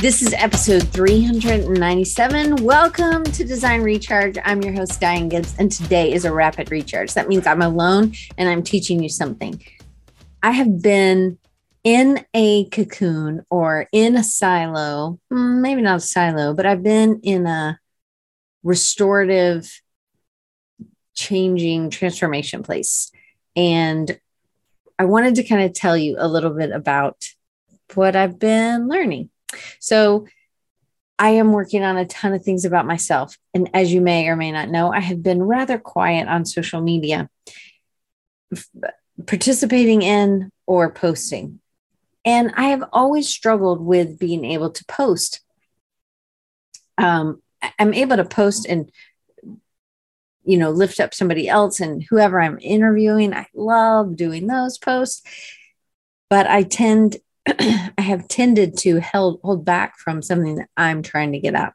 This is episode 397. Welcome to Design Recharge. I'm your host, Diane Gibbs, and today is a rapid recharge. That means I'm alone and I'm teaching you something. I have been in a cocoon or in a silo, hmm, maybe not a silo, but I've been in a restorative, changing transformation place. And I wanted to kind of tell you a little bit about what I've been learning. So I am working on a ton of things about myself. And as you may or may not know, I have been rather quiet on social media, participating in or posting. And I have always struggled with being able to post. Um, I'm able to post and you know lift up somebody else and whoever I'm interviewing. I love doing those posts, but I tend I have tended to held, hold back from something that I'm trying to get out.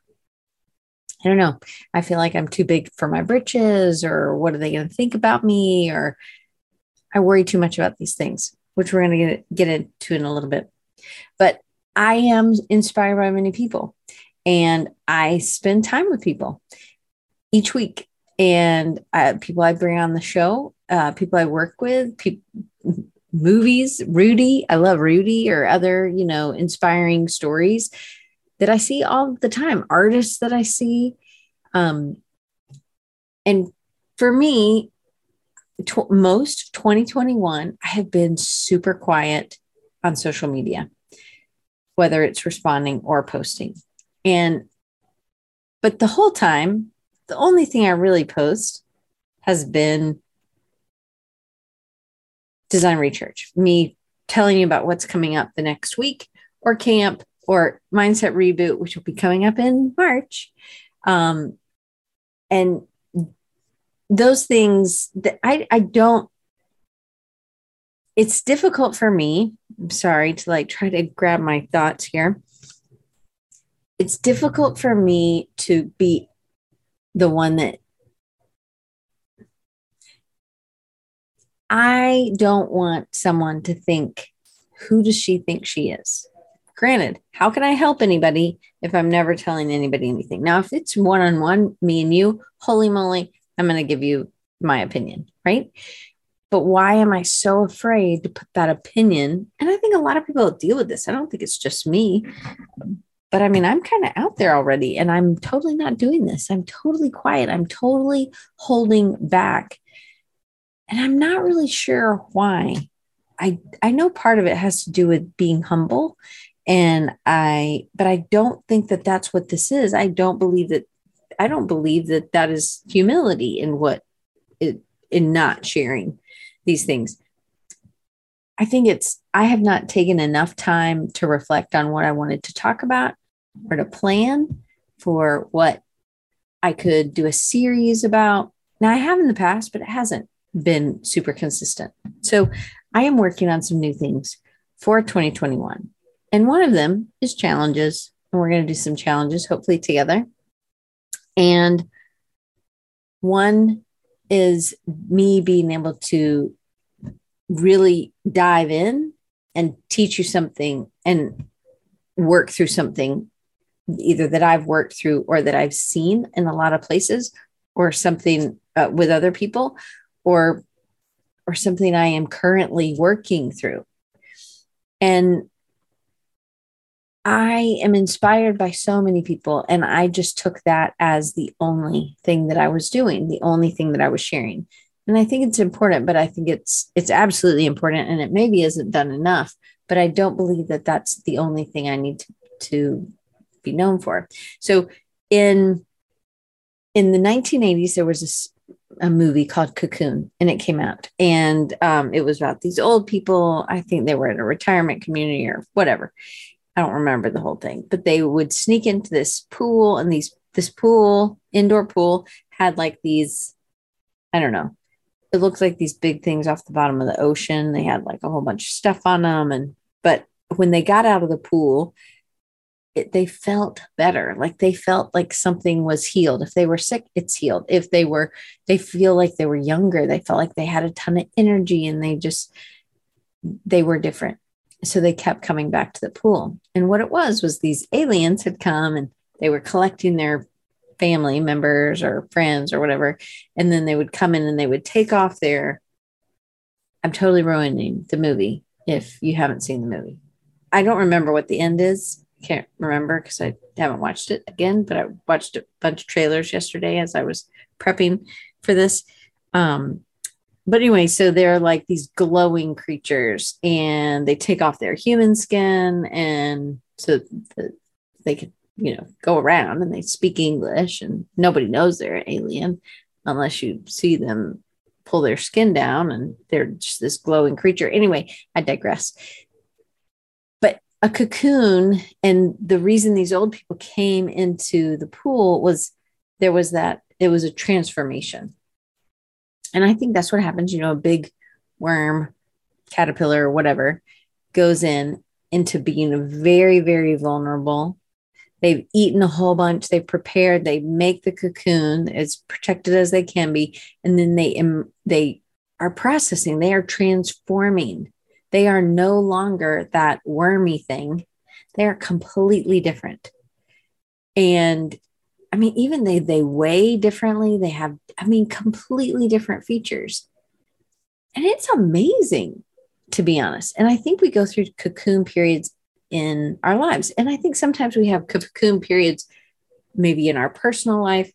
I don't know. I feel like I'm too big for my britches, or what are they going to think about me? Or I worry too much about these things, which we're going to get, into in a little bit. But I am inspired by many people, and I spend time with people each week. And uh, people I bring on the show, uh, people I work with, people movies, Rudy, I love Rudy or other, you know, inspiring stories that I see all the time, artists that I see. Um, and for me, tw- most 2021, I have been super quiet on social media, whether it's responding or posting. And, but the whole time, the only thing I really post has been design recharge, me telling you about what's coming up the next week or camp or mindset reboot, which will be coming up in March. Um, and those things that I, I don't, it's difficult for me. I'm sorry to like try to grab my thoughts here. It's difficult for me to be the one that I don't want someone to think, who does she think she is? Granted, how can I help anybody if I'm never telling anybody anything? Now, if it's one on one, me and you, holy moly, I'm going to give you my opinion, right? But why am I so afraid to put that opinion? And I think a lot of people deal with this. I don't think it's just me. But I mean, I'm kind of out there already and I'm totally not doing this. I'm totally quiet. I'm totally holding back and I'm not really sure why. I I know part of it has to do with being humble and I but I don't think that that's what this is. I don't believe that I don't believe that that is humility in what it in not sharing these things. I think it's I have not taken enough time to reflect on what I wanted to talk about or to plan for what I could do a series about. Now I have in the past, but it hasn't been super consistent. So I am working on some new things for 2021. And one of them is challenges. And we're going to do some challenges, hopefully together. And one is me being able to really dive in and teach you something and work through something either that I've worked through or that I've seen in a lot of places or something uh, with other people or or something I am currently working through. And I am inspired by so many people and I just took that as the only thing that I was doing, the only thing that I was sharing. And I think it's important, but I think it's it's absolutely important and it maybe isn't done enough, but I don't believe that that's the only thing I need to, to be known for. So in in the 1980s there was a movie called Cocoon, and it came out, and um, it was about these old people. I think they were in a retirement community or whatever. I don't remember the whole thing, but they would sneak into this pool, and these this pool, indoor pool, had like these. I don't know. It looked like these big things off the bottom of the ocean. They had like a whole bunch of stuff on them, and but when they got out of the pool, it, they felt better like they felt like something was healed if they were sick it's healed if they were they feel like they were younger they felt like they had a ton of energy and they just they were different so they kept coming back to the pool. And what it was was these aliens had come and they were collecting their family members or friends or whatever. And then they would come in and they would take off their. I'm totally ruining the movie if you haven't seen the movie. I don't remember what the end is. Can't remember because I haven't watched it again, but I watched a bunch of trailers yesterday as I was prepping for this. Um, but anyway, so they're like these glowing creatures and they take off their human skin and so the, they can, you know, go around and they speak English and nobody knows they're an alien unless you see them pull their skin down and they're just this glowing creature. Anyway, I digress. A cocoon, and the reason these old people came into the pool was there was that it was a transformation and I think that's what happens. You know, a big worm, caterpillar, or whatever goes in into being very, very vulnerable. They've eaten a whole bunch. They've prepared. They make the cocoon as protected as they can be, and then they they are processing. They are transforming. They are no longer that wormy thing. They are completely different. And I mean, even they they weigh differently. They have, I mean, completely different features. And it's amazing, to be honest. And I think we go through cocoon periods in our lives. And I think sometimes we have cocoon periods maybe in our personal life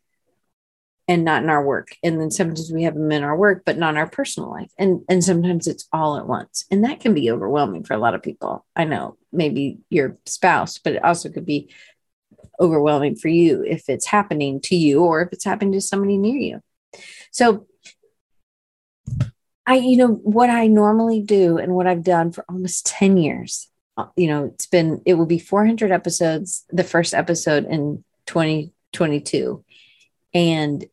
and not in our work. And then sometimes we have them in our work, but not in our personal life. And and sometimes it's all at once. And that can be overwhelming for a lot of people. I know maybe your spouse, but it also could be overwhelming for you if it's happening to you or if it's happening to somebody near you. So, I, you know, what I normally do and what I've done for almost 10 years, uh, you know, it's been, it will be 400 episodes, the first episode in 2022. And,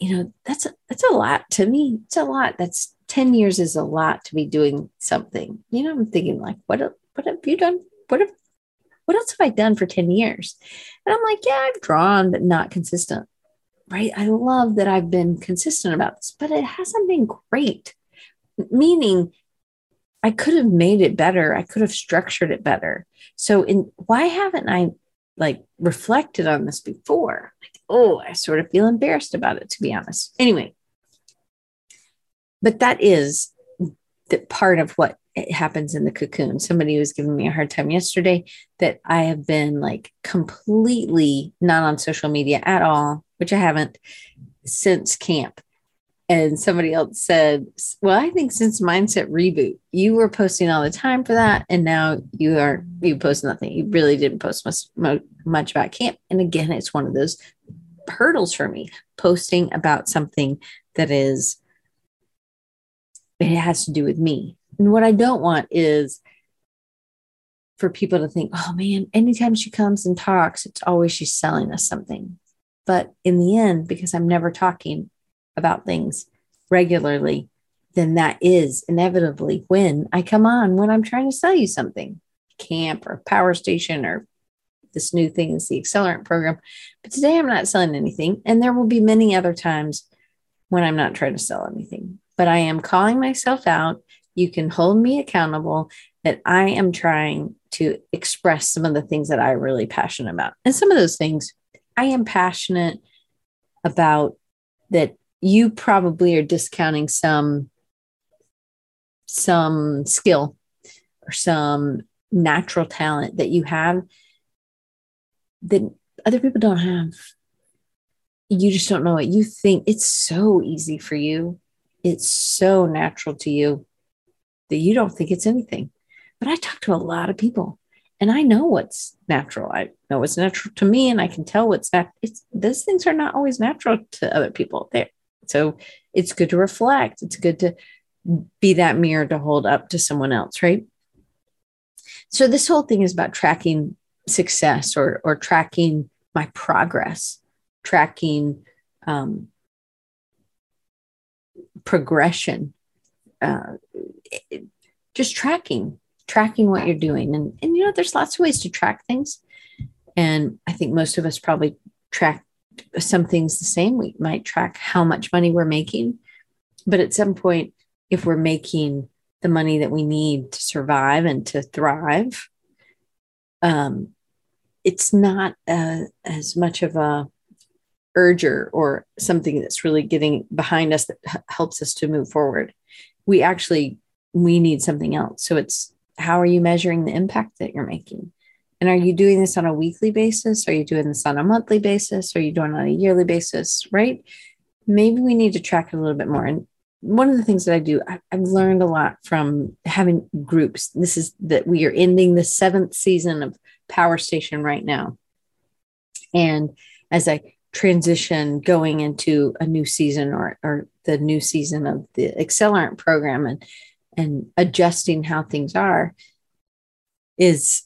you know, that's, a, that's a lot to me. It's a lot. That's 10 years is a lot to be doing something. You know, I'm thinking like, what, what have you done? What have what else have I done for 10 years? And I'm like, yeah, I've drawn, but not consistent. Right. I love that I've been consistent about this, but it hasn't been great. Meaning, I could have made it better. I could have structured it better. So, in why haven't I like reflected on this before? Like, oh, I sort of feel embarrassed about it, to be honest. Anyway, but that is the part of what happens in the cocoon. Somebody was giving me a hard time yesterday that I have been like completely not on social media at all, which I haven't since camp. And somebody else said, Well, I think since Mindset Reboot, you were posting all the time for that. And now you are, you post nothing. You really didn't post much, much about camp. And again, it's one of those hurdles for me posting about something that is, it has to do with me and what I don't want is for people to think, oh man, anytime she comes and talks, it's always she's selling us something. But in the end, because I'm never talking about things regularly, then that is inevitably when I come on when I'm trying to sell you something camp or power station or this new thing is the accelerant program. But today I'm not selling anything. And there will be many other times when I'm not trying to sell anything. But I am calling myself out you can hold me accountable that I am trying to express some of the things that I'm really passionate about. And some of those things I am passionate about that you probably are discounting some some skill or some natural talent that you have that other people don't have. You just don't know it. You think it's so easy for you. It's so natural to you that you don't think it's anything. But I talk to a lot of people and I know what's natural. I know what's natural to me and I can tell what's not. It's those things are not always natural to other people there. So it's good to reflect. It's good to be that mirror to hold up to someone else, right? So this whole thing is about tracking success or or tracking my progress, tracking um, progression, uh, just tracking, tracking what you're doing. And, and, you know, there's lots of ways to track things. And I think most of us probably track some things the same. We might track how much money we're making. But at some point, if we're making the money that we need to survive and to thrive. Um, it's not uh, as much of a urger or something that's really getting behind us that h- helps us to move forward. We actually we need something else. So it's how are you measuring the impact that you're making? And are you doing this on a weekly basis? Are you doing this on a monthly basis? Are you doing it on a yearly basis? Right? Maybe we need to track it a little bit more. And one of the things that I do, I, have learned a lot from having groups. This is that we are ending the seventh season of Power Station right now. And as I transition going into a new season or, or the new season of the accelerant program and and adjusting how things are is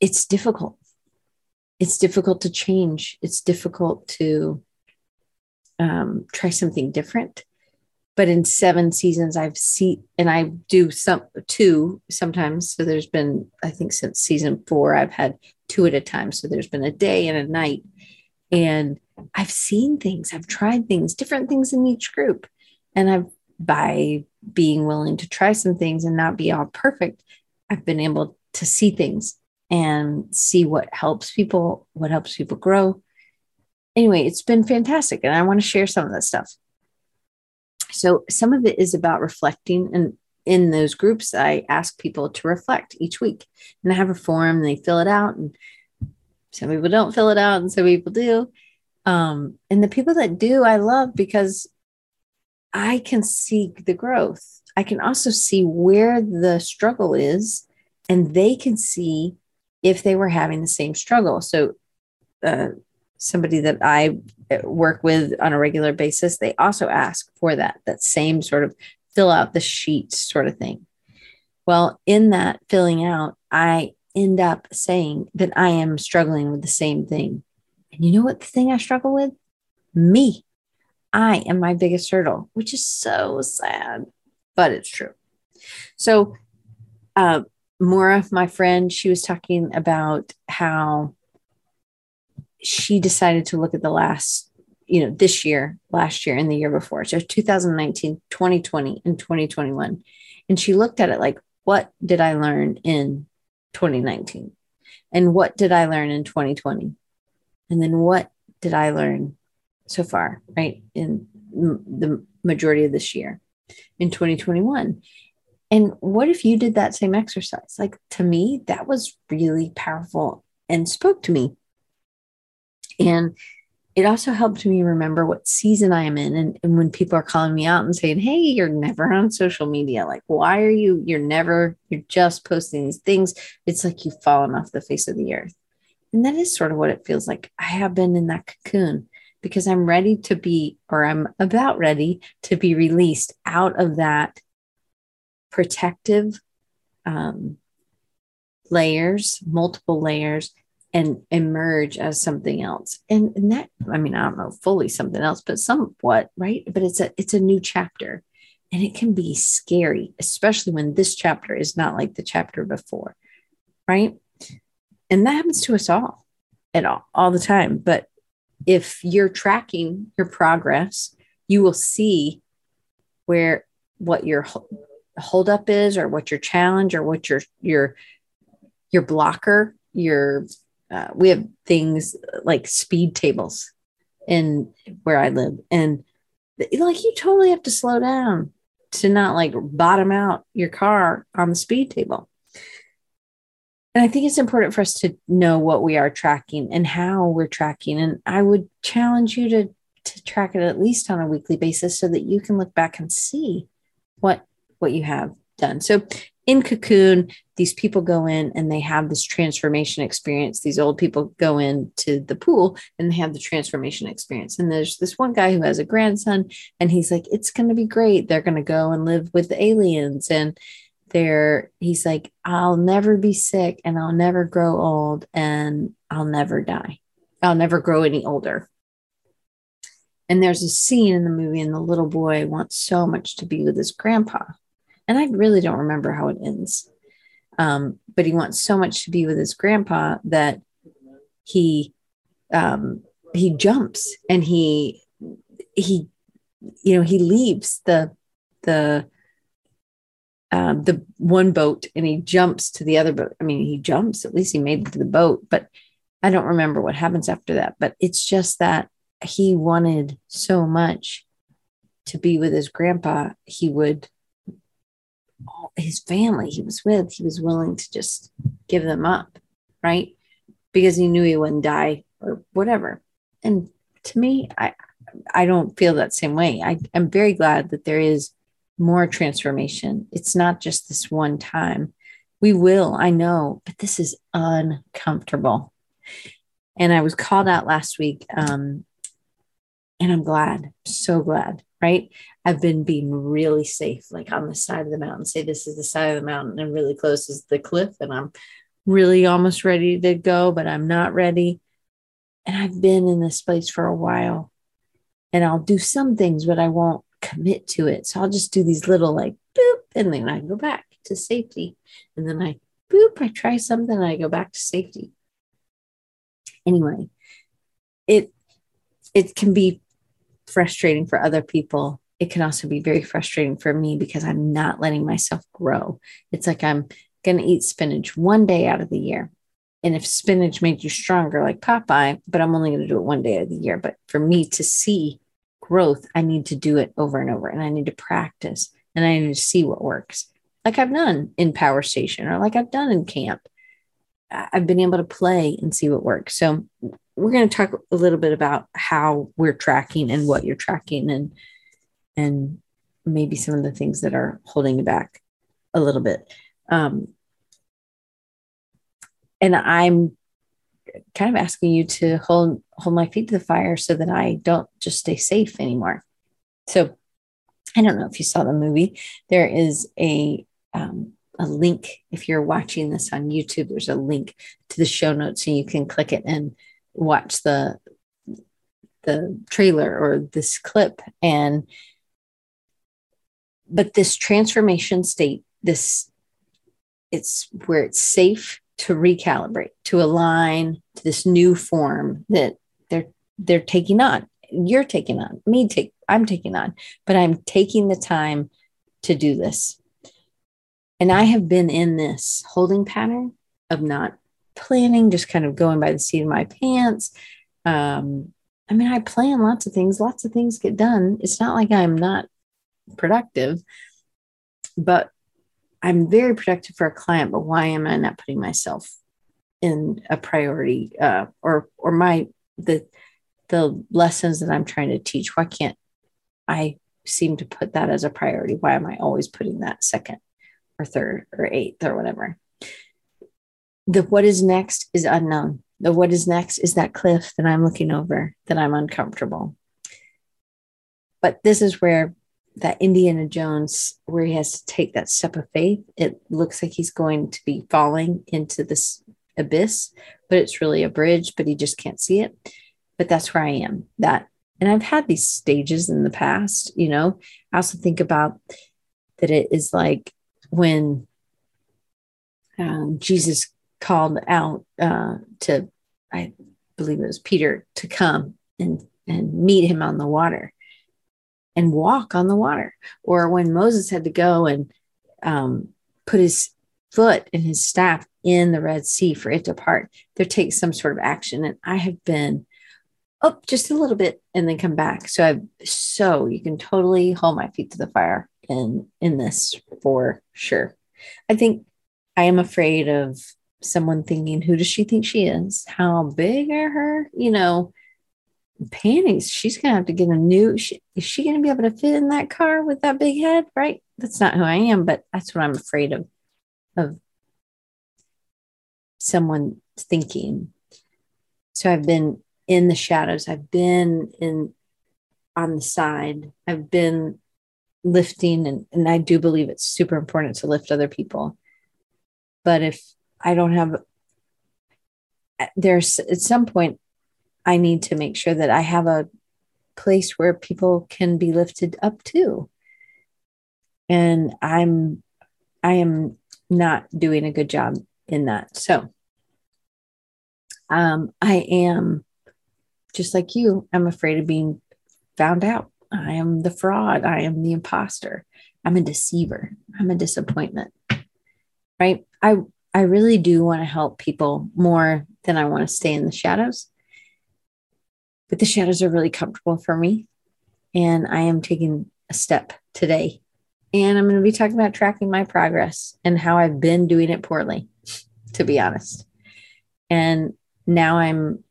it's difficult it's difficult to change it's difficult to um, try something different. But in seven seasons i've seen and i do some two sometimes. So there's been i think since season four i've had two at a time. So there's been a day and a night. And I've seen things, I've tried things, different things in each group. And I've, by being willing to try some things and not be all perfect, I've been able to see things and see what helps people, what helps people grow. Anyway, it's been fantastic. And I want to share some of that stuff. So, some of it is about reflecting. And in those groups, I ask people to reflect each week. And I have a form, and they fill it out. And some people don't fill it out and some people do um, and the people that do i love because i can see the growth i can also see where the struggle is and they can see if they were having the same struggle so uh, somebody that i uh, work with on a regular basis they also ask for that that same sort of fill out the sheet sort of thing well in that filling out i end up saying that I am struggling with the same thing. And you know what the thing I struggle with? Me. I am my biggest hurdle, which is so sad, but it's true. So, uh, Maura, my friend, she was talking about how she decided to look at the last, you know, this year, last year, and the year before. So 2019, 2020, and 2021. And she looked at it like, what did I learn in 2019? And what did I learn in 2020? And then what did I learn so far, right? In m- the majority of this year in 2021. And what if you did that same exercise? Like to me, that was really powerful and spoke to me. And it also helped me remember what season I am in. And, and when people are calling me out and saying, Hey, you're never on social media, like, why are you? You're never, you're just posting these things. It's like you've fallen off the face of the earth. And that is sort of what it feels like. I have been in that cocoon because I'm ready to be, or I'm about ready to be released out of that protective um, layers, multiple layers and emerge as something else. And, and that i mean i don't know fully something else but somewhat right? But it's a it's a new chapter and it can be scary especially when this chapter is not like the chapter before right? And that happens to us all at all all the time. But if you're tracking your progress you will see where what your hold up is or what your challenge or what your your your blocker your uh, we have things like speed tables in where I live, and like you totally have to slow down to not like bottom out your car on the speed table. And I think it's important for us to know what we are tracking and how we're tracking. And I would challenge you to to track it at least on a weekly basis so that you can look back and see what what you have done. So in Cocoon, these people go in and they have this transformation experience. These old people go into the pool and they have the transformation experience. And there's this one guy who has a grandson, and he's like, It's going to be great. They're going to go and live with the aliens. And they're, he's like, I'll never be sick and I'll never grow old and I'll never die. I'll never grow any older. And there's a scene in the movie, and the little boy wants so much to be with his grandpa and I really don't remember how it ends. Um, but he wants so much to be with his grandpa that he um, he jumps and he he you know he leaves the the um, the one boat and he jumps to the other boat. I mean, he jumps, at least he made it to the boat, but I don't remember what happens after that. But it's just that he wanted so much to be with his grandpa. He would, his family he was with, he was willing to just give them up, right? Because he knew he wouldn't die or whatever. And to me, I, I don't feel that same way. I, I'm very glad that there is more transformation. It's not just this one time. We will, I know, but this is uncomfortable. And I was called out last week. Um, and I'm glad, so glad, right? I've been being really safe, like on the side of the mountain. Say this is the side of the mountain, and really close is the cliff, and I'm really almost ready to go, but I'm not ready. And I've been in this place for a while, and I'll do some things, but I won't commit to it. So I'll just do these little like boop, and then I go back to safety. And then I boop, I try something, and I go back to safety. Anyway, it it can be frustrating for other people. It can also be very frustrating for me because I'm not letting myself grow. It's like I'm going to eat spinach one day out of the year. And if spinach made you stronger, like Popeye, but I'm only going to do it one day of the year. But for me to see growth, I need to do it over and over and I need to practice and I need to see what works, like I've done in Power Station or like I've done in camp. I've been able to play and see what works. So we're going to talk a little bit about how we're tracking and what you're tracking and and maybe some of the things that are holding you back a little bit. Um, and I'm kind of asking you to hold hold my feet to the fire so that I don't just stay safe anymore. So I don't know if you saw the movie. There is a um, a link if you're watching this on YouTube. There's a link to the show notes, and you can click it and watch the the trailer or this clip. And but this transformation state, this it's where it's safe to recalibrate, to align to this new form that they're they're taking on. You're taking on, me take, I'm taking on, but I'm taking the time to do this. And I have been in this holding pattern of not planning, just kind of going by the seat of my pants. Um, I mean, I plan lots of things, lots of things get done. It's not like I'm not productive, but I'm very productive for a client, but why am I not putting myself in a priority uh, or or my the the lessons that I'm trying to teach? Why can't I seem to put that as a priority? Why am I always putting that second or third or eighth or whatever? The what is next is unknown. The what is next is that cliff that I'm looking over that I'm uncomfortable. But this is where that Indiana Jones, where he has to take that step of faith, it looks like he's going to be falling into this abyss, but it's really a bridge, but he just can't see it. But that's where I am. That, and I've had these stages in the past, you know. I also think about that it is like when um, Jesus called out uh, to, I believe it was Peter, to come and and meet him on the water and walk on the water. Or when Moses had to go and um, put his foot and his staff in the Red Sea for it to part, there takes some sort of action. And I have been up just a little bit and then come back. So I've so you can totally hold my feet to the fire in in this for sure. I think I am afraid of someone thinking, who does she think she is? How big are her? You know, panties. She's gonna have to get a new. She, is she gonna be able to fit in that car with that big head? Right. That's not who I am, but that's what I'm afraid of. Of someone thinking. So I've been in the shadows. I've been in on the side. I've been lifting, and, and I do believe it's super important to lift other people. But if I don't have, uh, there's at some point I need to make sure that I have a place where people can be lifted up too. And I'm I am not doing a good job in that. So um, I am just like you, I'm afraid of being found out. I am the fraud. I am the imposter. I'm a deceiver. I'm a disappointment. Right? I I really do want to help people more than I want to stay in the shadows. But the shadows are really comfortable for me. And I am taking a step today. And I'm going to be talking about tracking my progress and how I've been doing it poorly, to be honest. And now I'm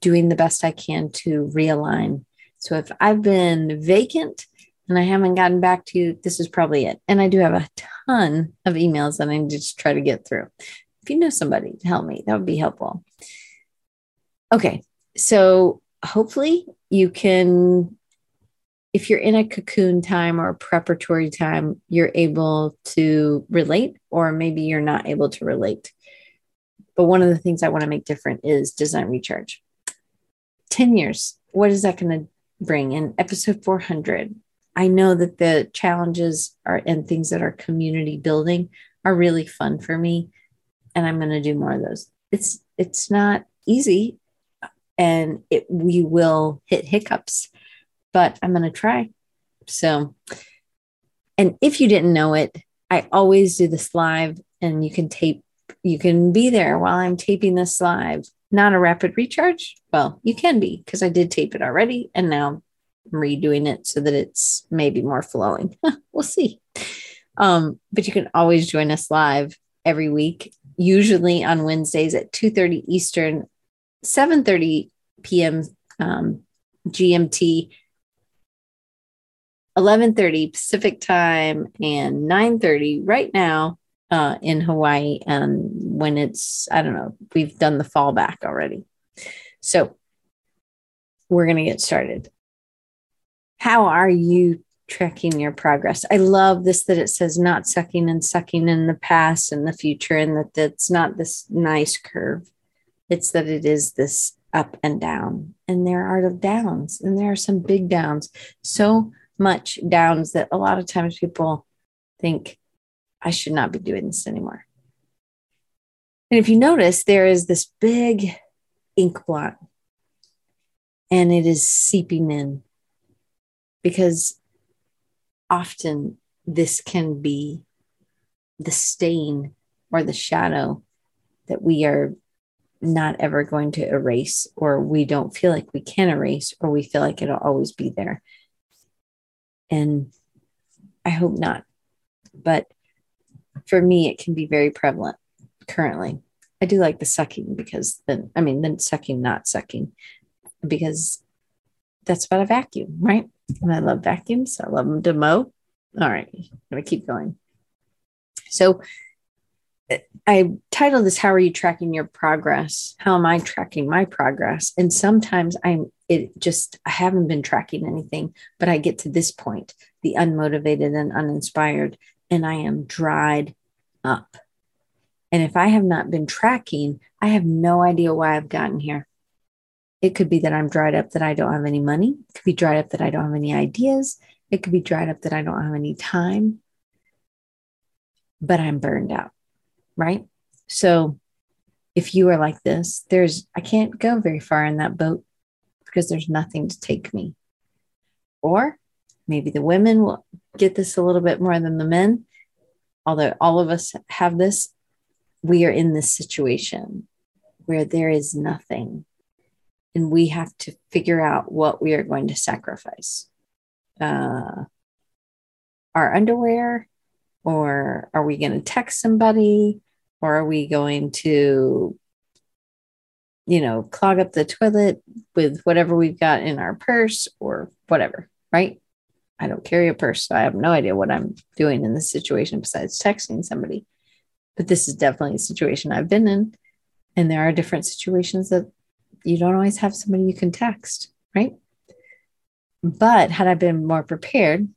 doing the best I can to realign. So if I've been vacant and I haven't gotten back to you, this is probably it. And I do have a ton of emails that I need to try to get through. If you know somebody to help me, that would be helpful. Okay. So hopefully you can, if you're in a cocoon time or preparatory time, you're able to relate, or maybe you're not able to relate. But one of the things I want to make different is design recharge. 10 years, what is that going to bring? In episode 400, I know that the challenges are and things that are community building are really fun for me. And I'm going to do more of those. It's it's not easy and it we will hit hiccups, but I'm going to try. So and if you didn't know it, I always do this live and you can tape you can be there while I'm taping this live. Not a rapid recharge. Well, you can be because I did tape it already and now I'm redoing it so that it's maybe more flowing. we'll see. Um, but you can always join us live every week, usually on Wednesdays at 2:30 Eastern, 7:30 p.m. Um, GMT, 11:30 Pacific time, and 9:30 right now uh, in Hawaii. And when it's, I don't know, we've done the fallback already. So we're to get started. How are you tracking your progress? I love this that it says not sucking and sucking in the past and the future, and that it's not this nice curve. It's that it is this up and down. And there are the downs, and there are some big downs. So much downs that a lot of times people think, I should not be doing this anymore. And if you notice, there is this big ink blot and it is seeping in because often this can be the stain or the shadow that we are not ever going to erase, or we don't feel like we can erase, or we feel like it'll always be there. And I hope not. But for me, it can be very prevalent currently. I do like the sucking because then, I mean, then sucking, not sucking, because that's about a vacuum, right? And I love vacuums. I love them to mow. All right, I'm going to keep going. So I titled this, How Are You Tracking Your Progress? How am I tracking my progress? And sometimes I'm, it just, I haven't been tracking anything, but I get to this point, the unmotivated and uninspired, and I am dried up. And if I have not been tracking, I have no idea why I've gotten here. It could be that I'm dried up, that I don't have any money. It could be dried up, that I don't have any ideas. It could be dried up, that I don't have any time. But I'm burned out, right? So if you are like this, there's, I can't go very far in that boat because there's nothing to take me. Or maybe the women will get this a little bit more than the men. Although all of us have this, we are in this situation where there is nothing. And we have to figure out what we are going to sacrifice. Uh, our underwear, or are we going to text somebody, or are we going to you know, clog up the toilet with whatever we've got in our purse or whatever, right? I don't carry a purse. So I have no idea what I'm doing in this situation besides texting somebody. But this is definitely a situation I've been in. And there are different situations that you don't always have somebody you can text, right? But had I been more prepared,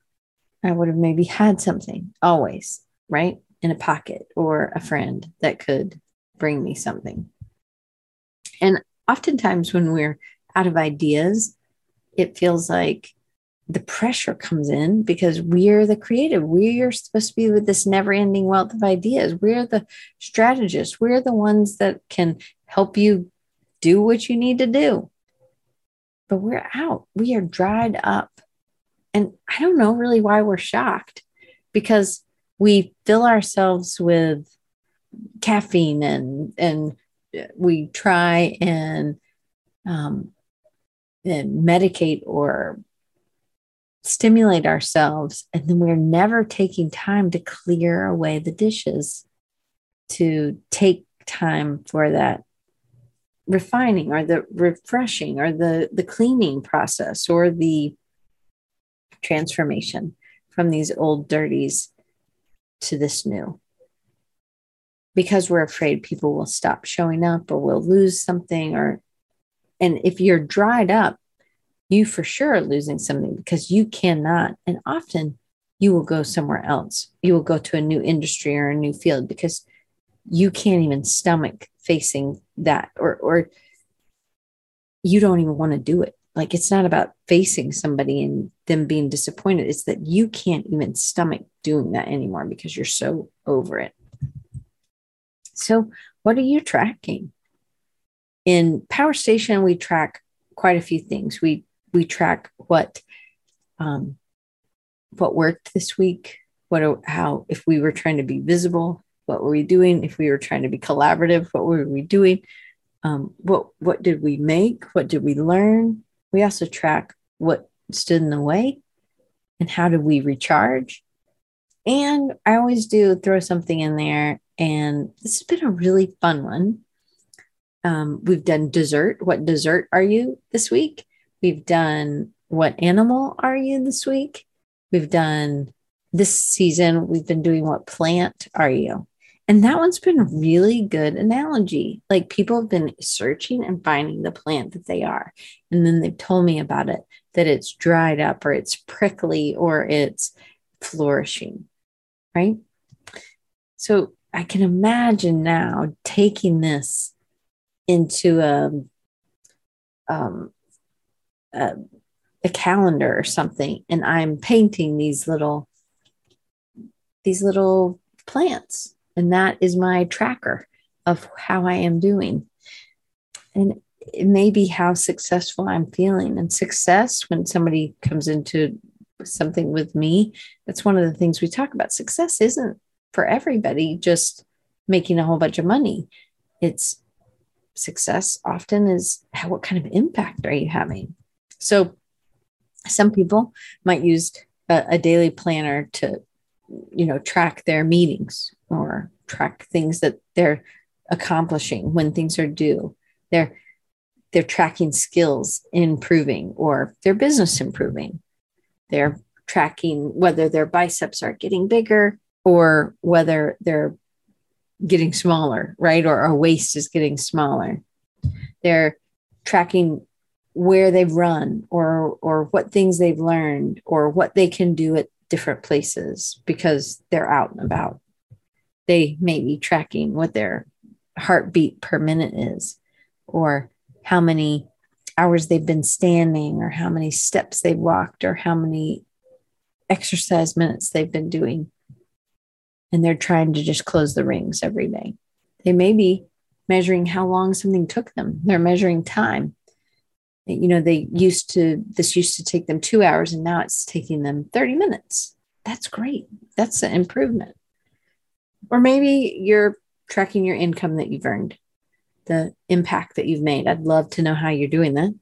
I would have maybe had something always, right? In a pocket or a friend that could bring me something. And oftentimes when we're out of ideas, it feels like the pressure comes in because we're the creative. We're supposed to be with this never ending wealth of ideas. We're the strategists. We're the ones that can help you do what you need to do. But we're out. We are dried up. And I don't know really why we're shocked because we fill ourselves with caffeine and and we try and um, and medicate or stimulate ourselves. And then we're never taking time to clear away the dishes to take time for that refining or the refreshing or the the cleaning process or the transformation from these old dirties to this new. Because we're afraid people will stop showing up or we'll lose something or and if you're dried up you for sure are losing something because you cannot and often you will go somewhere else. You will go to a new industry or a new field because you can't even stomach facing that or or you don't even want to do it like it's not about facing somebody and them being disappointed it's that you can't even stomach doing that anymore because you're so over it so what are you tracking in power station we track quite a few things we we track what um what worked this week what how if we were trying to be visible what were we doing? If we were trying to be collaborative, what were we doing? Um, what what did we make? What did we learn? We also track what stood in the way and how did we recharge. And I always do throw something in there. And this has been a really fun one. Um, we've done dessert. What dessert are you this week? We've done what animal are you this week? We've done this season, we've been doing what plant are you? And that one's been really good analogy. Like people have been searching and finding the plant that they are. And then they've told me about it that it's dried up or it's prickly or it's flourishing. Right. So I can imagine now taking this into a, um, a, a calendar or something, and I'm painting these little these little plants and that is my tracker of how I am doing. And it may be how successful I'm feeling. And success, when somebody comes into something with me, that's one of the things we talk about. Success isn't for everybody just making a whole bunch of money. It's success often is how, what kind of impact are you having? So some people might use a, a daily planner to you know track their meetings or track things that they're accomplishing when things are due. They're they're tracking skills improving or their business improving. They're tracking whether their biceps are getting bigger or whether they're getting smaller right? Or our waist is getting smaller. They're tracking where they've run or or what things they've learned or what they can do at different places because they're out and about. They may be tracking what their heartbeat per minute is, or how many hours they've been standing, or how many steps they've walked, or how many exercise minutes they've been doing. And they're trying to just close the rings every day. They may be measuring how long something took them, they're measuring time you know they used to this used to take them two hours and now it's taking them 30 minutes. That's great. That's an improvement. Or maybe you're tracking your income that you've earned the impact that you've made. I'd love to know how you're doing that.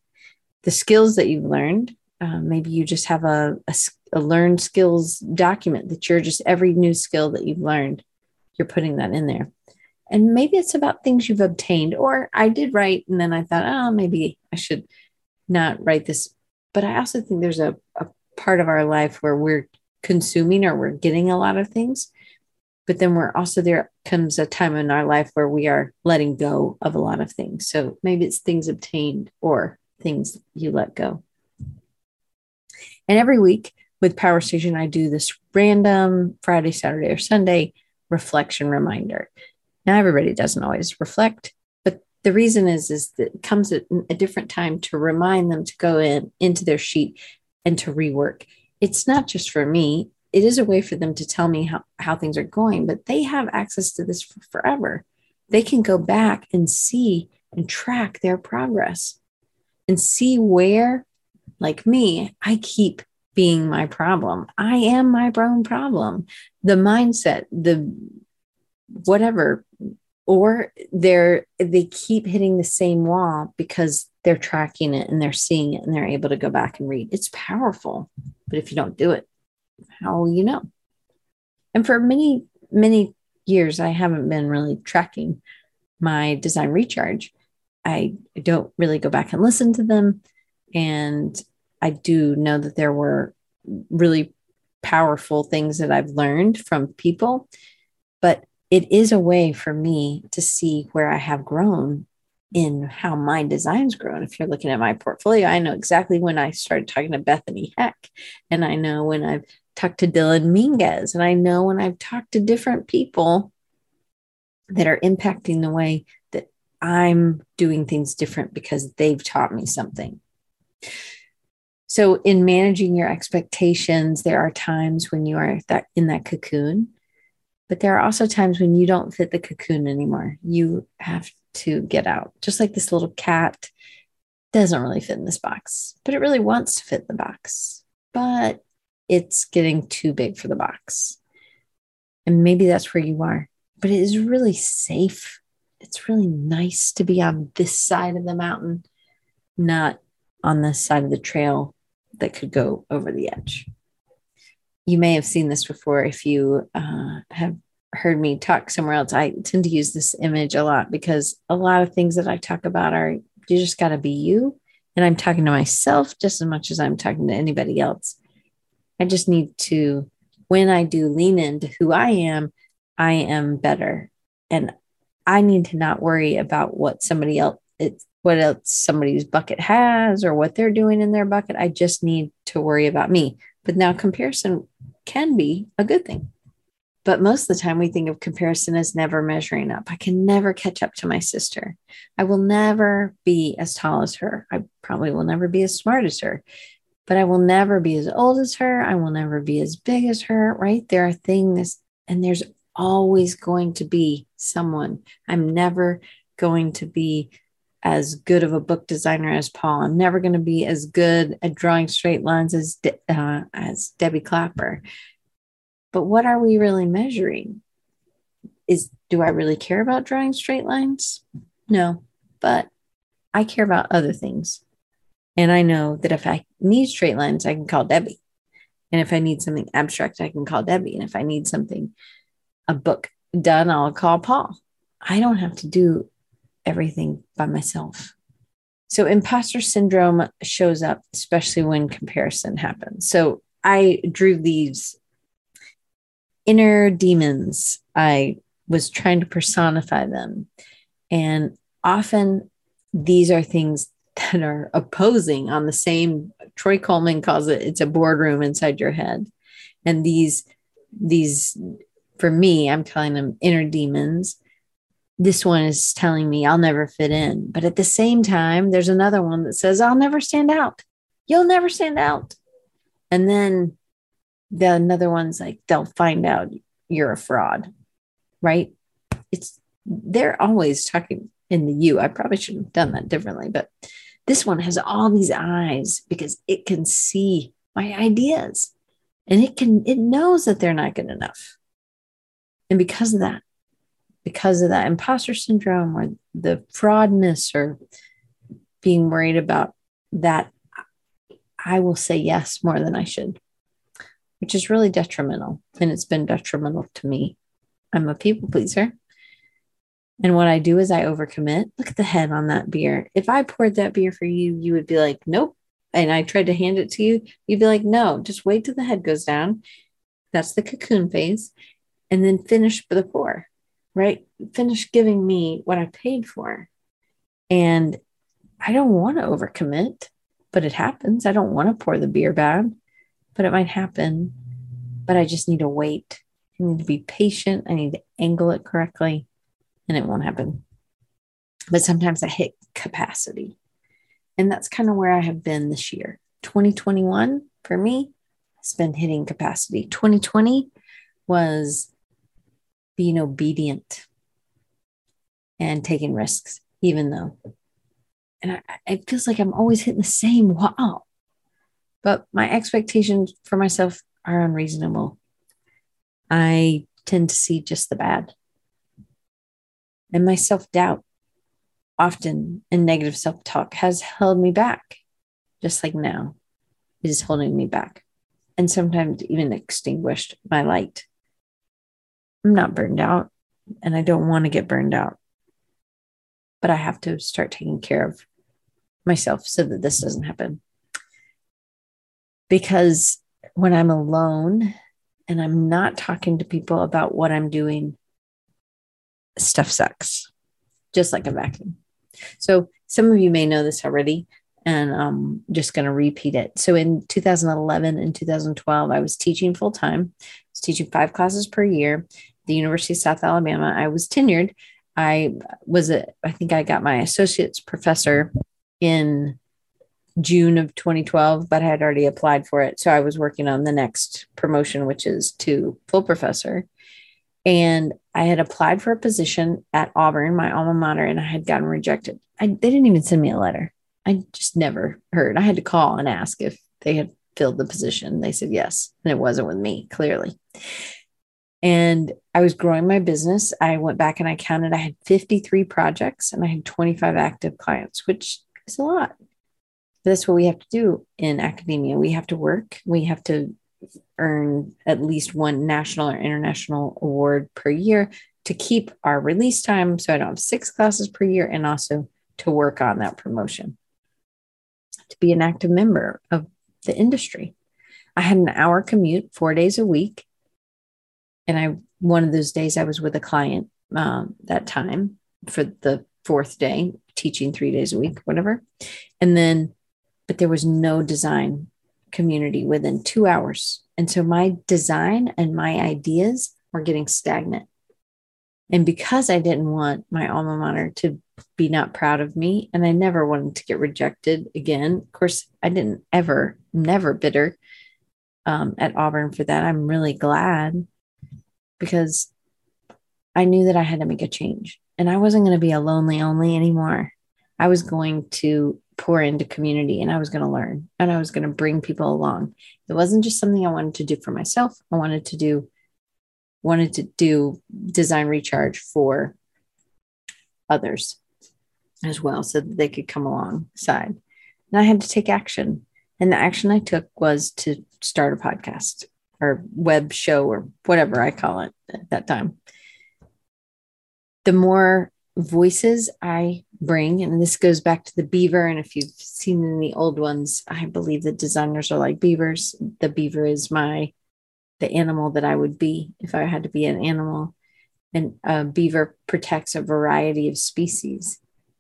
The skills that you've learned uh, maybe you just have a, a, a learned skills document that you're just every new skill that you've learned you're putting that in there. And maybe it's about things you've obtained or i did write and then i thought oh maybe i should not write this. But I also think there's a, a part of our life where we're consuming or we're getting a lot of things. But then we're also there comes a time in our life where we are letting go of a lot of things. So maybe it's things obtained or things you let go. And every week with Power Station, I do this random Friday, Saturday, or Sunday reflection reminder. Now, everybody doesn't always reflect, the reason is is that it comes at a different time to remind them to go in into their sheet and to rework it's not just for me it is a way for them to tell me how, how things are going but they have access to this for forever they can go back and see and track their progress and see where like me i keep being my problem. I am my own problem. The mindset, the whatever, or they're they keep hitting the same wall because they're tracking it and they're seeing it and they're able to go back and read. It's powerful. But if you don't do it, how will you know? And for many, many years, I haven't been really tracking my design recharge. I don't really go back and listen to them. And I do know that there were really powerful things that I've learned from people, but it is a way for me to see where I have grown in how my design's grown. If you're looking at my portfolio, I know exactly when I started talking to Bethany Heck, and I know when I've talked to Dylan Minguez, and I know when I've talked to different people that are impacting the way that I'm doing things different because they've taught me something. So, in managing your expectations, there are times when you are that in that cocoon, but there are also times when you don't fit the cocoon anymore. You have to get out. Just like this little cat doesn't really fit in this box, but it really wants to fit the box, but it's getting too big for the box. And maybe that's where you are, but it is really safe. It's really nice to be on this side of the mountain, not on this side of the trail that could go over the edge. You may have seen this before if you uh, have heard me talk somewhere else. I tend to use this image a lot because a lot of things that I talk about are you just got to be you. And I'm talking to myself just as much as I'm talking to anybody else. I just need to, when I do lean into who I am, I am better. And I need to not worry about what somebody else, it's what else somebody's bucket has or what they're doing in their bucket. I just need to worry about me. But now comparison can be a good thing. But most of the time, we think of comparison as never measuring up. I can never catch up to my sister. I will never be as tall as her. I probably will never be as smart as her, but I will never be as old as her. I will never be as big as her, right? There are things, and there's always going to be someone. I'm never going to be as good of a book designer as Paul. I'm never going to be as good at drawing straight lines as uh, as Debbie Clapper. But what are we really measuring? Is do I really care about drawing straight lines? No, but I care about other things. And I know that if I need straight lines, I can call Debbie. And if I need something abstract, I can call Debbie. And if I need something, a book done, I'll call Paul. I don't have to do everything by myself. So imposter syndrome shows up, especially when comparison happens. So I drew these inner demons. I was trying to personify them. And often these are things that are opposing on the same Troy Coleman calls it it's a boardroom inside your head. And these these for me, I'm calling them inner demons this one is telling me I'll never fit in. But at the same time, there's another one that says, I'll never stand out. You'll never stand out. And then the another one's like, they'll find out you're a fraud, right? It's they're always talking in the you. I probably should have done that differently, but this one has all these eyes because it can see my ideas and it can, it knows that they're not good enough. And because of that, because of that imposter syndrome or the fraudness or being worried about that, I will say yes more than I should, which is really detrimental. And it's been detrimental to me. I'm a people pleaser. And what I do is I overcommit. Look at the head on that beer. If I poured that beer for you, you would be like, nope. And I tried to hand it to you, you'd be like, no, just wait till the head goes down. That's the cocoon phase. And then finish the pour right? Finish giving me what I paid for. And I don't want to overcommit, but it happens. I don't want to pour the beer bad, but it might happen. But I just need to wait. I need to be patient. I need to angle it correctly, and it won't happen. But sometimes I hit capacity. And that's kind of where I have been this year. 2021 for me has been hitting capacity. 2020 was being obedient and taking risks, even though. And I, it feels like I'm always hitting the same wall. But my expectations for myself are unreasonable. I tend to see just the bad. And my self doubt, often and negative self talk, has held me back, just like now it is holding me back, and sometimes even extinguished my light. I'm not burned out, and I don't want to get burned out, but I have to start taking care of myself so that this doesn't happen. Because when I'm alone and I'm not talking to people about what I'm doing, stuff sucks, just like a vacuum. So some of you may know this already, and I'm just going to repeat it. So in 2011 and 2012, I was teaching full time. I was teaching five classes per year. The University of South Alabama. I was tenured. I was a. I think I got my associate's professor in June of 2012, but I had already applied for it. So I was working on the next promotion, which is to full professor. And I had applied for a position at Auburn, my alma mater, and I had gotten rejected. I, they didn't even send me a letter. I just never heard. I had to call and ask if they had filled the position. They said yes. And it wasn't with me, clearly. And I was growing my business. I went back and I counted, I had 53 projects and I had 25 active clients, which is a lot. But that's what we have to do in academia. We have to work, we have to earn at least one national or international award per year to keep our release time. So I don't have six classes per year and also to work on that promotion, to be an active member of the industry. I had an hour commute four days a week. And I, one of those days, I was with a client um, that time for the fourth day, teaching three days a week, whatever. And then, but there was no design community within two hours. And so my design and my ideas were getting stagnant. And because I didn't want my alma mater to be not proud of me, and I never wanted to get rejected again, of course, I didn't ever, never bitter um, at Auburn for that. I'm really glad because I knew that I had to make a change and I wasn't going to be a lonely only anymore. I was going to pour into community and I was going to learn and I was going to bring people along. It wasn't just something I wanted to do for myself. I wanted to do wanted to do design recharge for others as well so that they could come alongside. And I had to take action. And the action I took was to start a podcast or web show or whatever I call it at that time. The more voices I bring, and this goes back to the beaver. And if you've seen in the old ones, I believe the designers are like beavers. The beaver is my the animal that I would be if I had to be an animal. And a beaver protects a variety of species.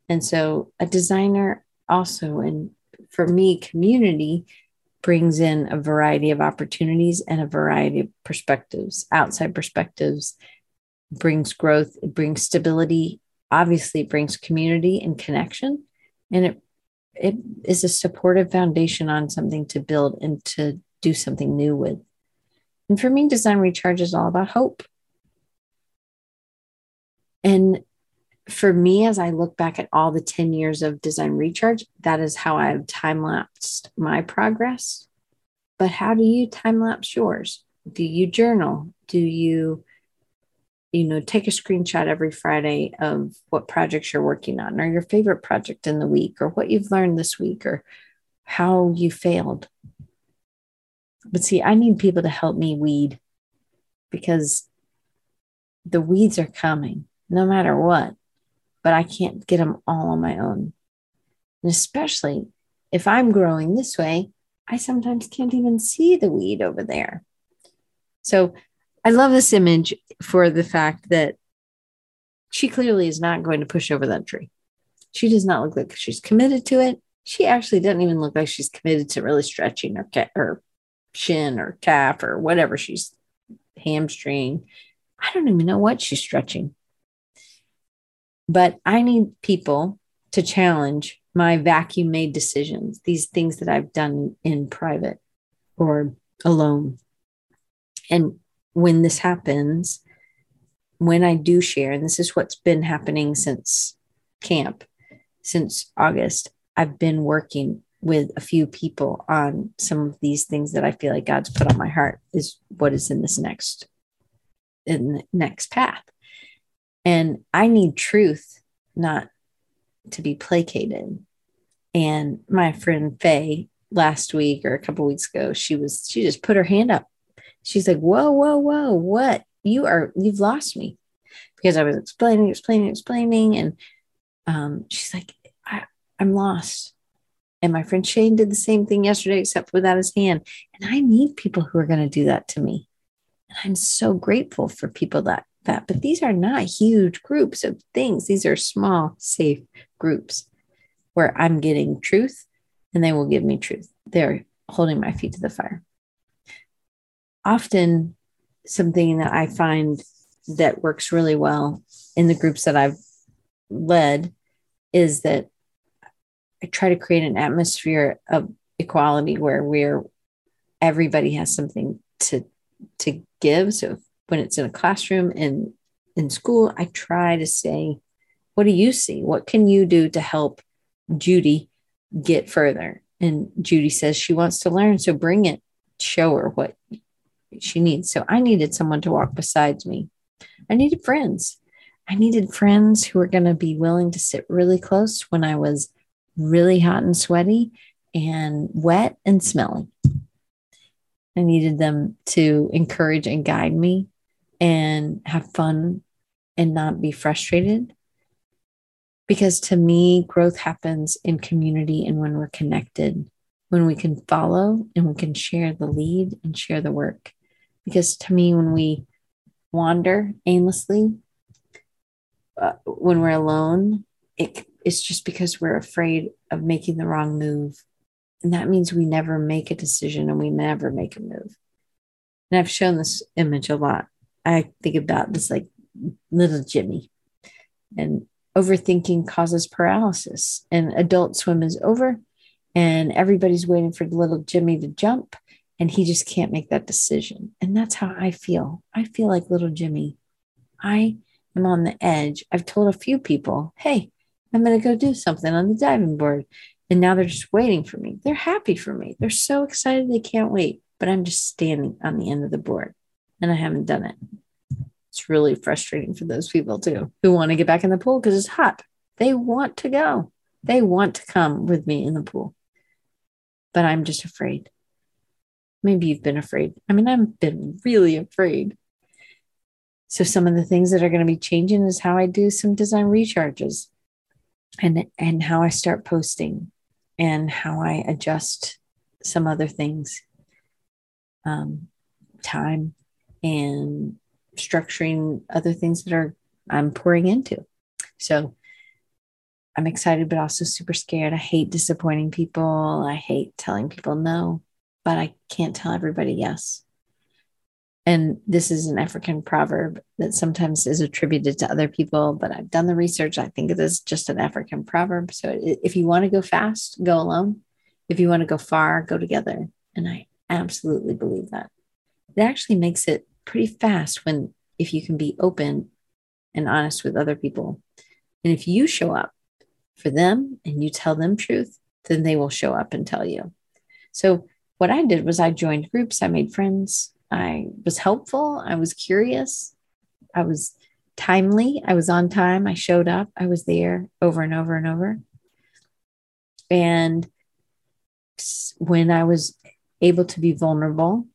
And so a designer also, and for me, community brings in a variety of opportunities and a variety of perspectives, outside perspectives, brings growth, it brings stability obviously brings community and connection and it it is a supportive foundation on something to build and to do something new with. And for me design recharge is all about hope. And for me as i look back at all the 10 years of design recharge that is how i've time lapsed my progress. But how do you time lapse yours? Do you journal? Do you you know, take a screenshot every Friday of what projects you're working on or your favorite project in the week or what you've learned this week or how you failed. But see, I need people to help me weed because the weeds are coming no matter what, but I can't get them all on my own. And especially if I'm growing this way, I sometimes can't even see the weed over there. So I love this image for the fact that she clearly is not going to push over that tree. She does not look like she's committed to it. She actually doesn't even look like she's committed to really stretching her, ca- her shin or calf or whatever she's hamstring. I don't even know what she's stretching. But I need people to challenge my vacuum made decisions, these things that I've done in private or alone. And when this happens, when I do share, and this is what's been happening since camp, since August, I've been working with a few people on some of these things that I feel like God's put on my heart is what is in this next in the next path. And I need truth, not to be placated. And my friend Faye last week or a couple weeks ago, she was she just put her hand up. She's like, "Whoa, whoa, whoa! What you are? You've lost me," because I was explaining, explaining, explaining, and um, she's like, I, "I'm lost." And my friend Shane did the same thing yesterday, except without his hand. And I need people who are going to do that to me. And I'm so grateful for people that that. But these are not huge groups of things. These are small, safe groups where I'm getting truth and they will give me truth. They're holding my feet to the fire. Often, something that I find that works really well in the groups that I've led is that I try to create an atmosphere of equality where we're everybody has something to to give. So when it's in a classroom and in school, I try to say, what do you see? What can you do to help Judy get further? And Judy says she wants to learn. So bring it, show her what she needs. So I needed someone to walk beside me. I needed friends. I needed friends who were going to be willing to sit really close when I was really hot and sweaty and wet and smelly. I needed them to encourage and guide me and have fun and not be frustrated. Because to me, growth happens in community and when we're connected, when we can follow and we can share the lead and share the work. Because to me, when we wander aimlessly, uh, when we're alone, it it's just because we're afraid of making the wrong move. And that means we never make a decision and we never make a move. And I've shown this image a lot. I think about this like little Jimmy. And overthinking causes paralysis. And adult swim is over, and everybody's waiting for little Jimmy to jump, and he just can't make that decision. And that's how I feel. I feel like little Jimmy. I am on the edge. I've told a few people, hey, I'm going to go do something on the diving board. And now they're just waiting for me. They're happy for me. They're so excited they can't wait. But I'm just standing on the end of the board and I haven't done it. It's really frustrating for those people too who want to get back in the pool because it's hot. They want to go. They want to come with me in the pool. But I'm just afraid. Maybe you've been afraid. I mean, I've been really afraid. So, some of the things that are going to be changing is how I do some design recharges and and how I start posting and how I adjust some other things um, time and structuring other things that are I'm pouring into. So I'm excited, but also super scared. I hate disappointing people. I hate telling people no, but I can't tell everybody yes. And this is an African proverb that sometimes is attributed to other people, but I've done the research. I think it is just an African proverb. So if you want to go fast, go alone. If you want to go far, go together. And I absolutely believe that. It actually makes it pretty fast when, if you can be open and honest with other people. And if you show up for them and you tell them truth, then they will show up and tell you. So what I did was I joined groups, I made friends, I was helpful. I was curious. I was timely. I was on time. I showed up. I was there over and over and over. And when I was able to be vulnerable,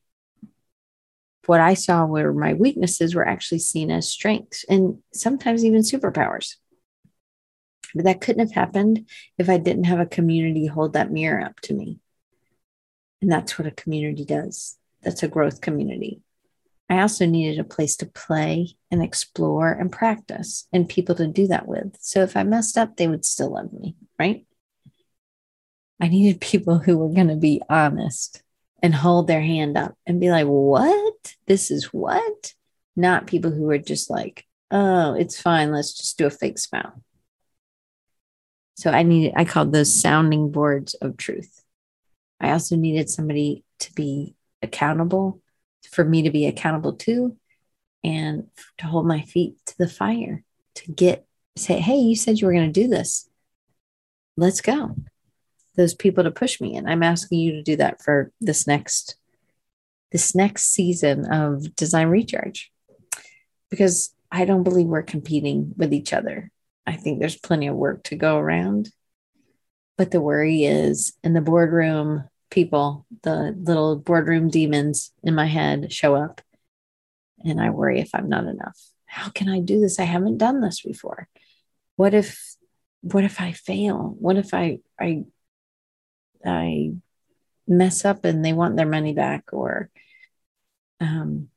what I saw were my weaknesses were actually seen as strengths and sometimes even superpowers. But that couldn't have happened if I didn't have a community hold that mirror up to me. And that's what a community does that's a growth community. I also needed a place to play and explore and practice and people to do that with. So if I messed up, they would still love me, right? I needed people who were going to be honest and hold their hand up and be like, what? This is what? Not people who are just like, oh, it's fine. Let's just do a fake smile. So I needed, I called those sounding boards of truth. I also needed somebody to be accountable, for me to be accountable to, and to hold my feet to the fire, to get say, hey, you said you were going to do this. Let's go. those people to push me. And I'm asking you to do that for this next this next season of design recharge because I don't believe we're competing with each other. I think there's plenty of work to go around. But the worry is in the boardroom, people, the little boardroom demons in my head show up. And I worry if I'm not enough. How can I do this? I haven't done this before. What if what if I fail? What if I I I mess up and they want their money back or um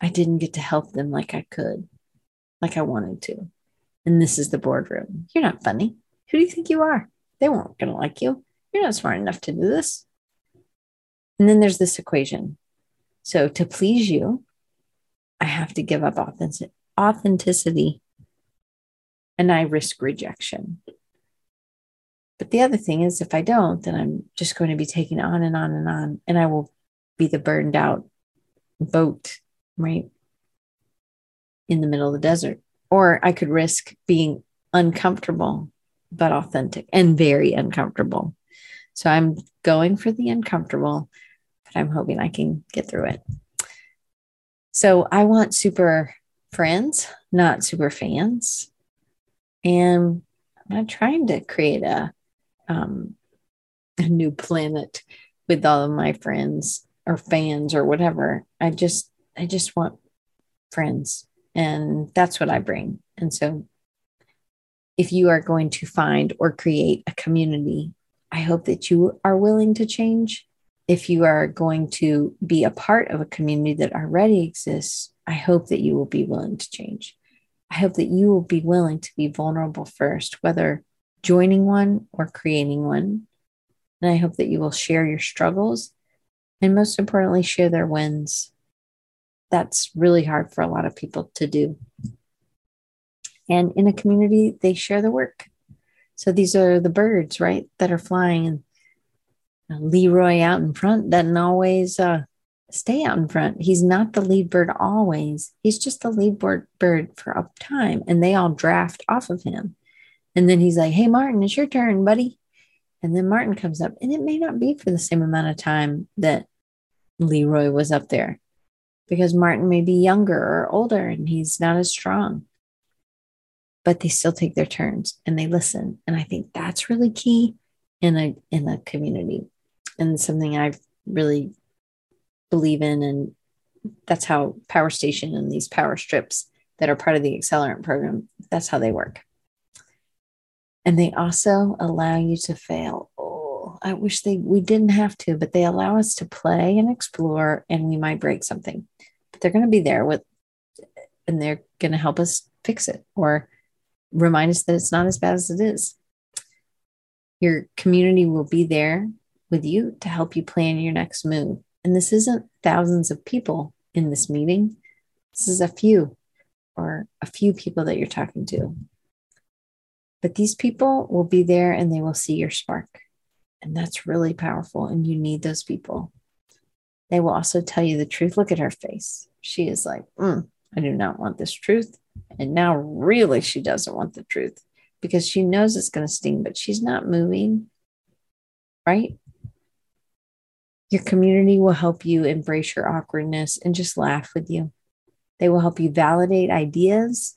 I didn't get to help them like I could, like I wanted to. And this is the boardroom. You're not funny. Who do you think you are? They weren't going to like you. You're not smart enough to do this. And then there's this equation. So to please you, I have to give up authentic- authenticity and I risk rejection. But the other thing is, if I don't, then I'm just going to be taking on and on and on, and I will be the burned out boat, right? In the middle of the desert. Or I could risk being uncomfortable, but authentic and very uncomfortable. So I'm going for the uncomfortable, but I'm hoping I can get through it. So I want super friends, not super fans. And I'm not trying to create a, um, a new planet with all of my friends or fans or whatever. I just, I just want friends. And that's what I bring. And so if you are going to find or create a community, I hope that you are willing to change. If you are going to be a part of a community that already exists, I hope that you will be willing to change. I hope that you will be willing to be vulnerable first, whether joining one or creating one. And I hope that you will share your struggles and most importantly, share their wins. That's really hard for a lot of people to do. And in a community, they share the work. So these are the birds, right, that are flying. And Leroy out in front doesn't always uh, stay out in front. He's not the lead bird always. He's just the lead bird, bird for a time, and they all draft off of him. And then he's like, "Hey, Martin, it's your turn, buddy." And then Martin comes up, and it may not be for the same amount of time that Leroy was up there, because Martin may be younger or older, and he's not as strong. But they still take their turns and they listen, and I think that's really key in a in a community, and something I've really believe in. And that's how Power Station and these power strips that are part of the accelerant program, that's how they work. And they also allow you to fail. Oh, I wish they we didn't have to, but they allow us to play and explore, and we might break something. But they're going to be there with, and they're going to help us fix it or remind us that it's not as bad as it is. Your community will be there with you to help you plan your next move. And this isn't thousands of people in this meeting, this is a few or a few people that you're talking to. But these people will be there and they will see your spark. And that's really powerful. And you need those people. They will also tell you the truth. Look at her face. She is like, mm, I do not want this truth. And now, really, she doesn't want the truth because she knows it's going to sting, but she's not moving. Right? Your community will help you embrace your awkwardness and just laugh with you. They will help you validate ideas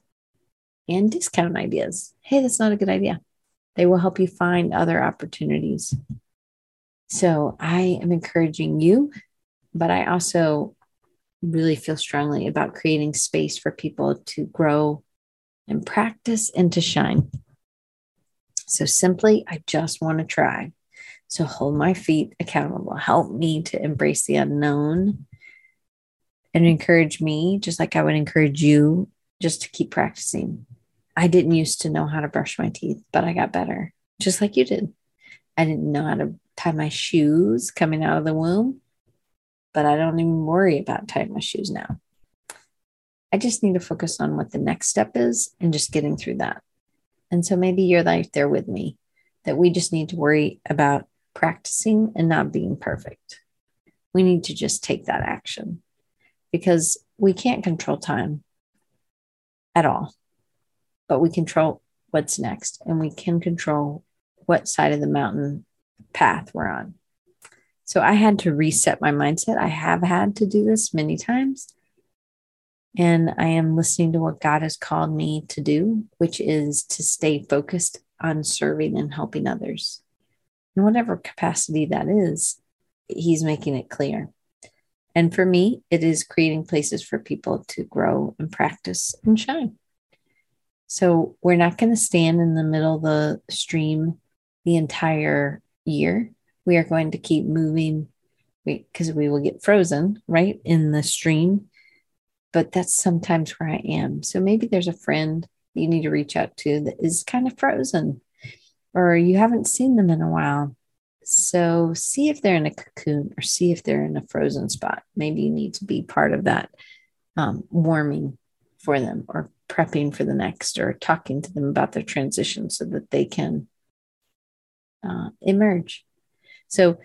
and discount ideas. Hey, that's not a good idea. They will help you find other opportunities. So I am encouraging you, but I also really feel strongly about creating space for people to grow and practice and to shine. So simply, I just want to try. So hold my feet accountable. Help me to embrace the unknown and encourage me, just like I would encourage you, just to keep practicing. I didn't used to know how to brush my teeth, but I got better, just like you did. I didn't know how to tie my shoes coming out of the womb, but I don't even worry about my shoes now. I just need to focus on what the next step is and just getting through that. And so maybe you're like there with me that we just need to worry about practicing and not being perfect. We need to just take that action because we can't control time at all, but we control what's next and we can control what side of the mountain path we're on. So I had to reset my mindset. I have had to do this many times. And I am listening to what God has called me to do, which is to stay focused on serving and helping others. In whatever capacity that is, He's making it clear. And for me, it is creating places for people to grow and practice and shine. So we're not going to stand in the middle of the stream the entire year. We are going to keep moving because we, will get frozen, right, in the stream. But that's sometimes where I am. So maybe there's a friend you need to reach out to that is kind of frozen or you haven't seen them in a while. So see if they're in a cocoon or see if they're in a frozen spot. Maybe you need to be part of that um, warming for them or prepping for the next or talking to them about their transition so that they can uh, emerge. So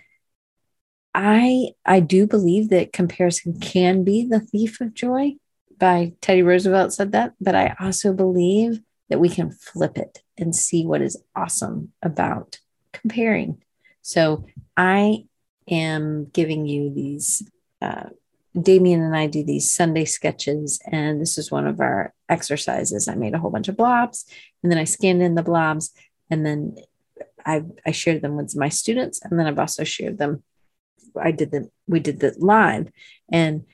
I I do believe that comparison can be the thief of joy. By Teddy Roosevelt said that, but I also believe that we can flip it and see what is awesome about comparing. So I am giving you these. Uh, Damien and I do these Sunday sketches, and this is one of our exercises. I made a whole bunch of blobs, and then I scanned in the blobs, and then I I shared them with my students, and then I've also shared them. I did the we did the live, and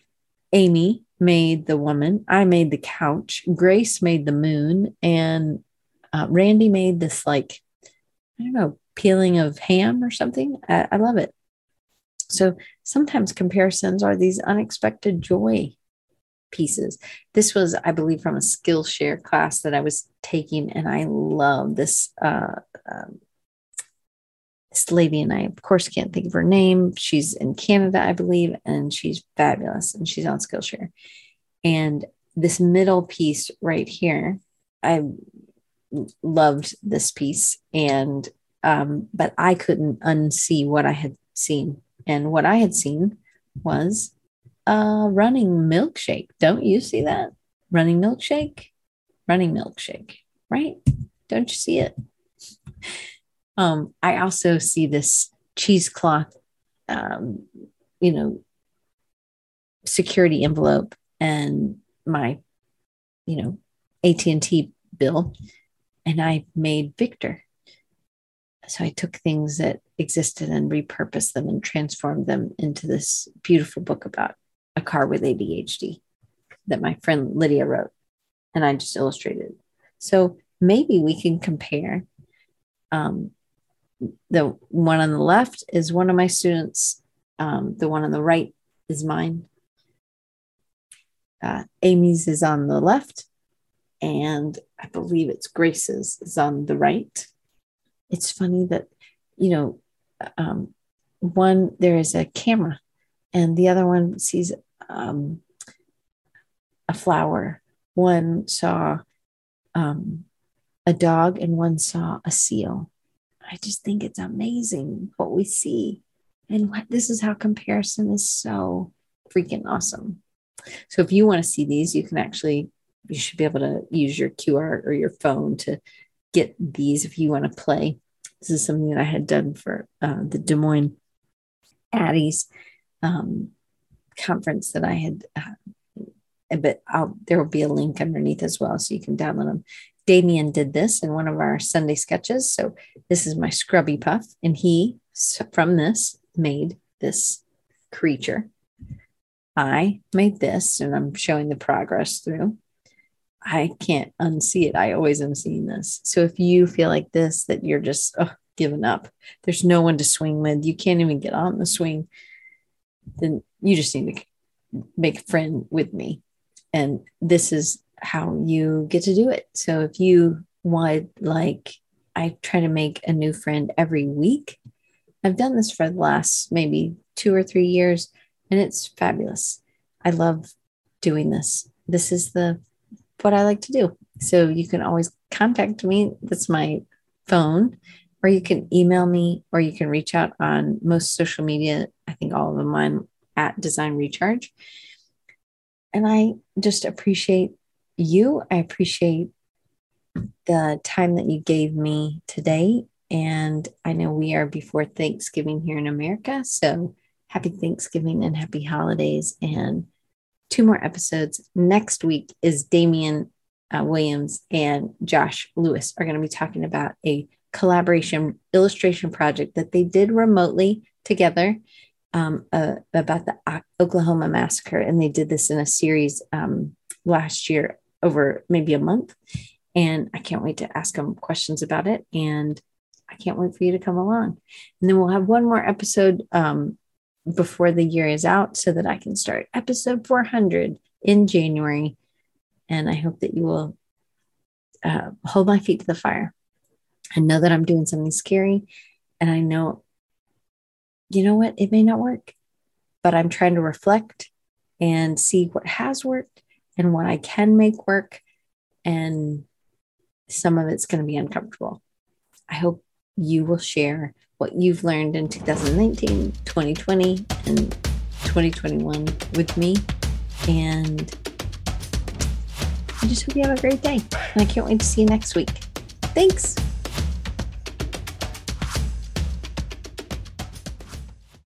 Amy made the woman. I made the couch. Grace made the moon, and uh, Randy made this like I don't know peeling of ham or something. I, I love it. So sometimes comparisons are these unexpected joy pieces. This was, I believe, from a Skillshare class that I was taking, and I love this. Uh, um, this lady, and I, of course, can't think of her name. She's in Canada, I believe, and she's fabulous, and she's on Skillshare. And this middle piece right here, I loved this piece, and um, but I couldn't unsee what I had seen and what I had seen was a running milkshake. Don't you see that? Running milkshake? Running milkshake, right? Don't you see it? Um, I also see this cheesecloth, um, you know, security envelope and my, you know, AT&T bill, and I made Victor so I took things that existed and repurposed them and transformed them into this beautiful book about a car with ADHD that my friend Lydia wrote. And I just illustrated. So maybe we can compare. Um, the one on the left is one of my students, um, the one on the right is mine. Uh, Amy's is on the left, and I believe it's Grace's is on the right it's funny that, you know, um, one, there is a camera and the other one sees um, a flower. One saw um, a dog and one saw a seal. I just think it's amazing what we see. And what this is how comparison is so freaking awesome. So if you want to see these, you can actually you should be able to use your QR or your phone to get these if you want to play. This is something that I had done for uh, the Des Moines Addies um, conference that I had. Uh, but I'll, there will be a link underneath as well, so you can download them. Damien did this in one of our Sunday sketches. So this is my scrubby puff, and he from this made this creature. I made this, and I'm showing the progress through. I can't unsee it. I always am seeing this. So if you feel like this, that you're just oh, giving up, there's no one to swing with, you can't even get on the swing, then you just need to make a friend with me. And this is how you get to do it. So if you want, like, I try to make a new friend every week. I've done this for the last maybe two or three years, and it's fabulous. I love doing this. This is the what I like to do. So you can always contact me. That's my phone, or you can email me, or you can reach out on most social media. I think all of them I'm at Design Recharge. And I just appreciate you. I appreciate the time that you gave me today And I know we are before Thanksgiving here in America. So happy Thanksgiving and happy holidays. And two more episodes. Next week is Damian uh, Williams and Josh Lewis are going to be talking about a collaboration illustration project that they did remotely together um, uh, about the Oklahoma massacre. And they did this in a series um, last year over maybe a month. And I can't wait to ask them questions about it. And I can't wait for you to come along. And then we'll have one more episode um, before the year is out so that I can start episode 400 in January. And I hope that you will uh, hold my feet to the fire. I know that I'm doing something scary. And I know, you know what? It may not work, but I'm trying to reflect and see what has worked and what I can make work. And some of it's going to be uncomfortable. I hope you will share what you've learned in 2019, 2020, and 2021 with me. And I just hope you have a great day. And I can't wait to see you next week. Thanks.